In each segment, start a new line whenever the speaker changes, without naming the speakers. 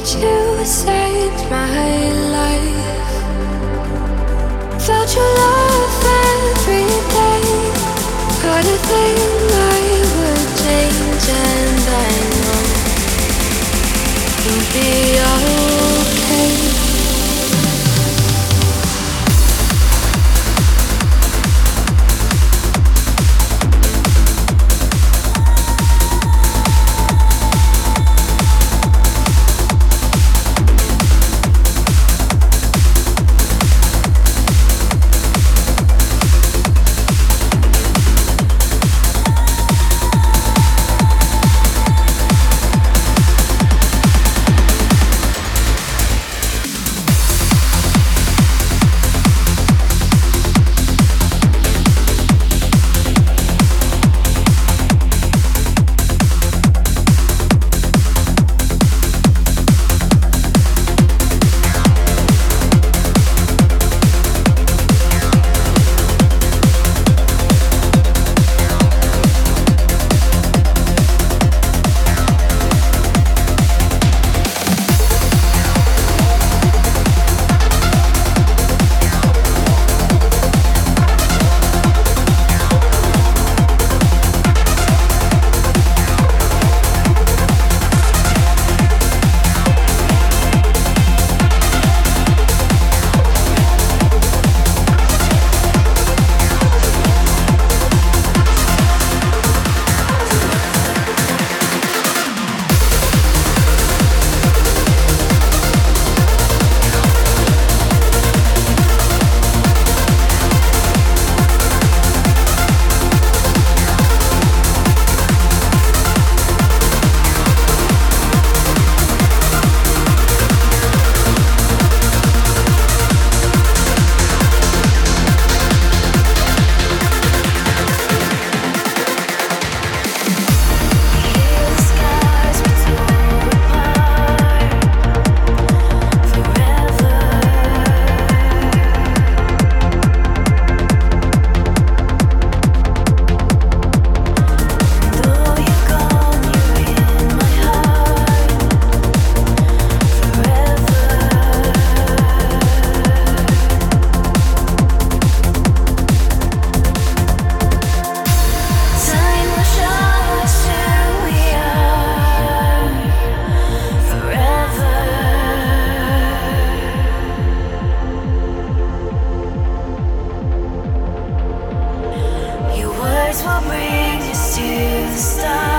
that you saved my life. Felt your love.
to the stars.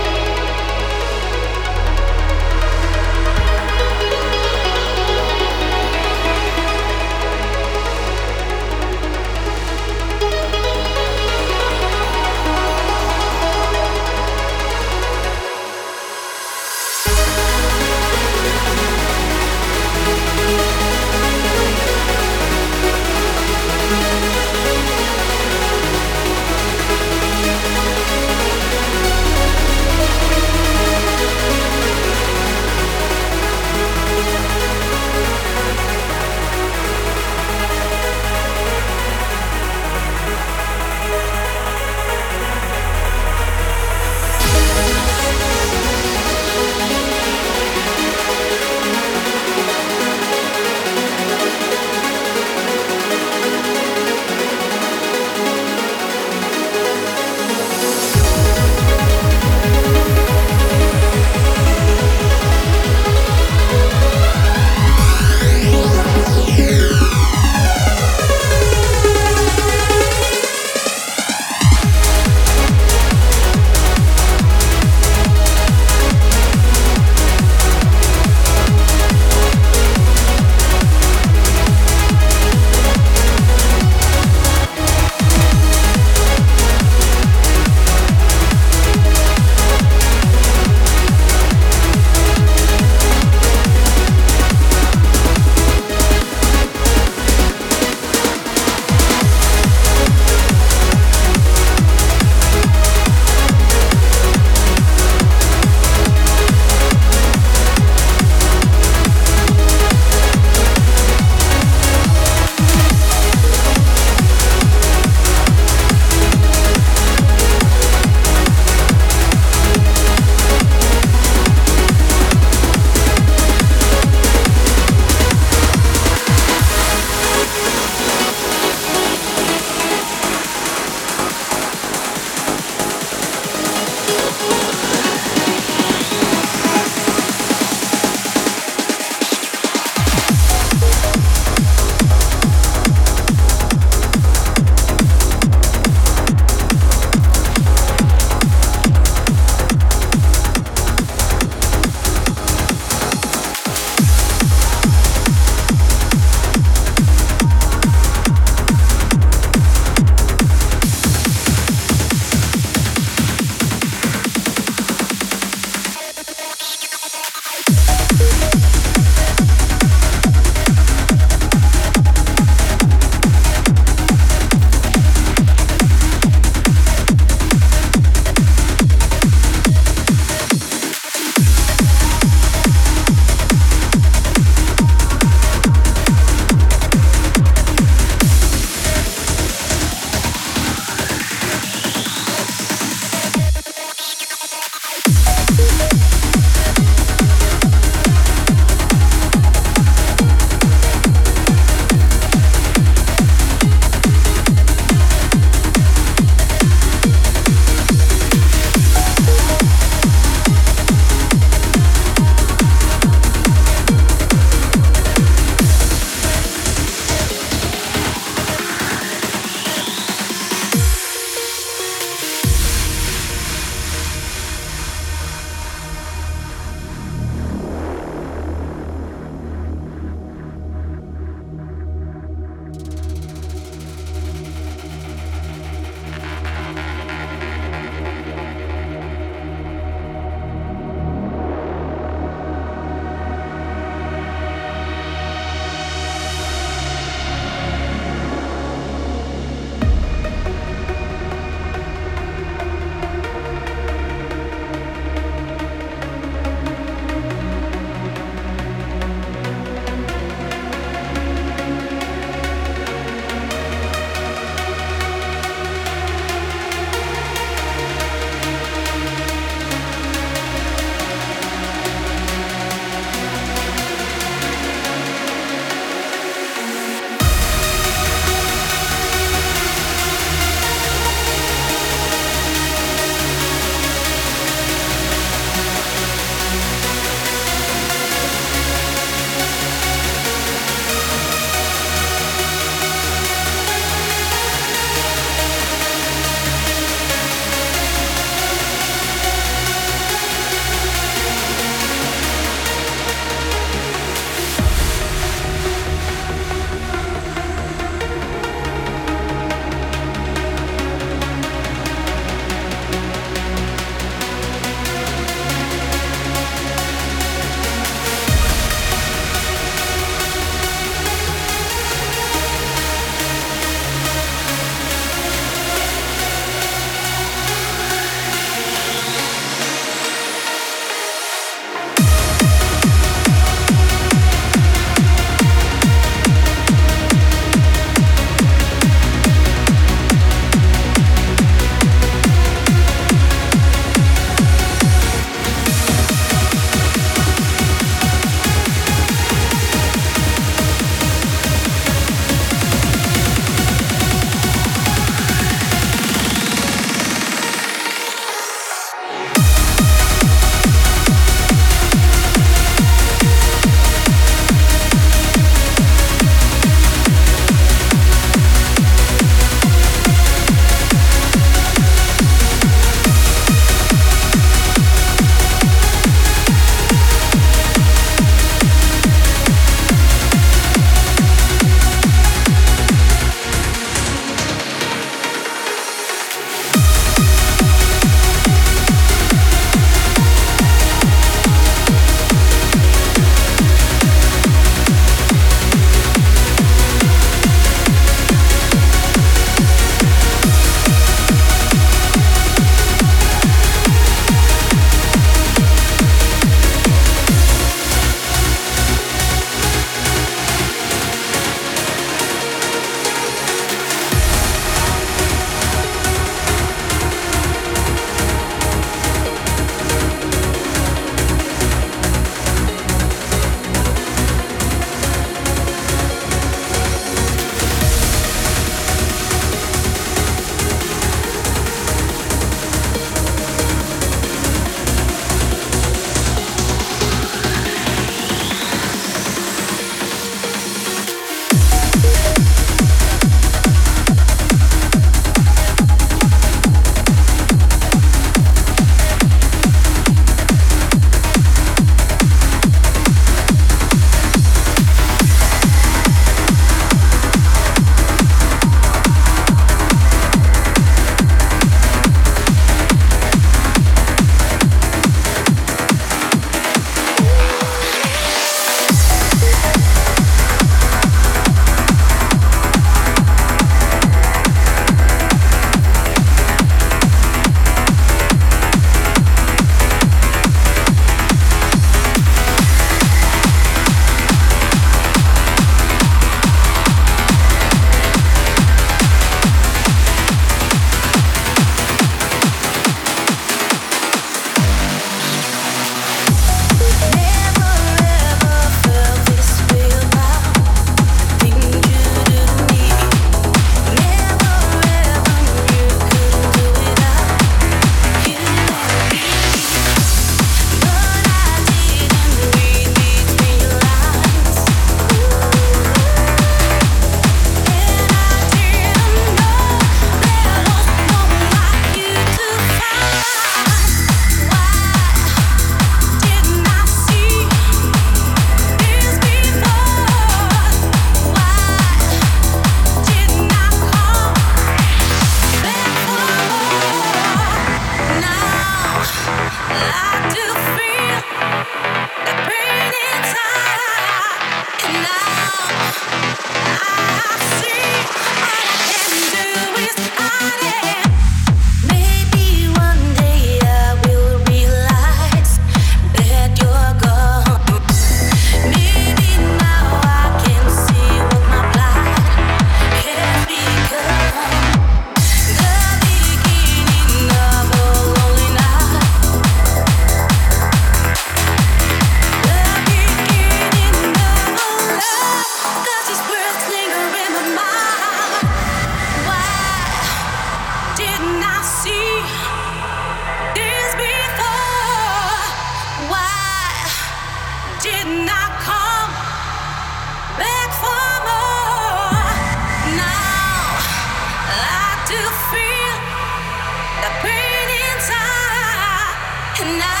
tonight.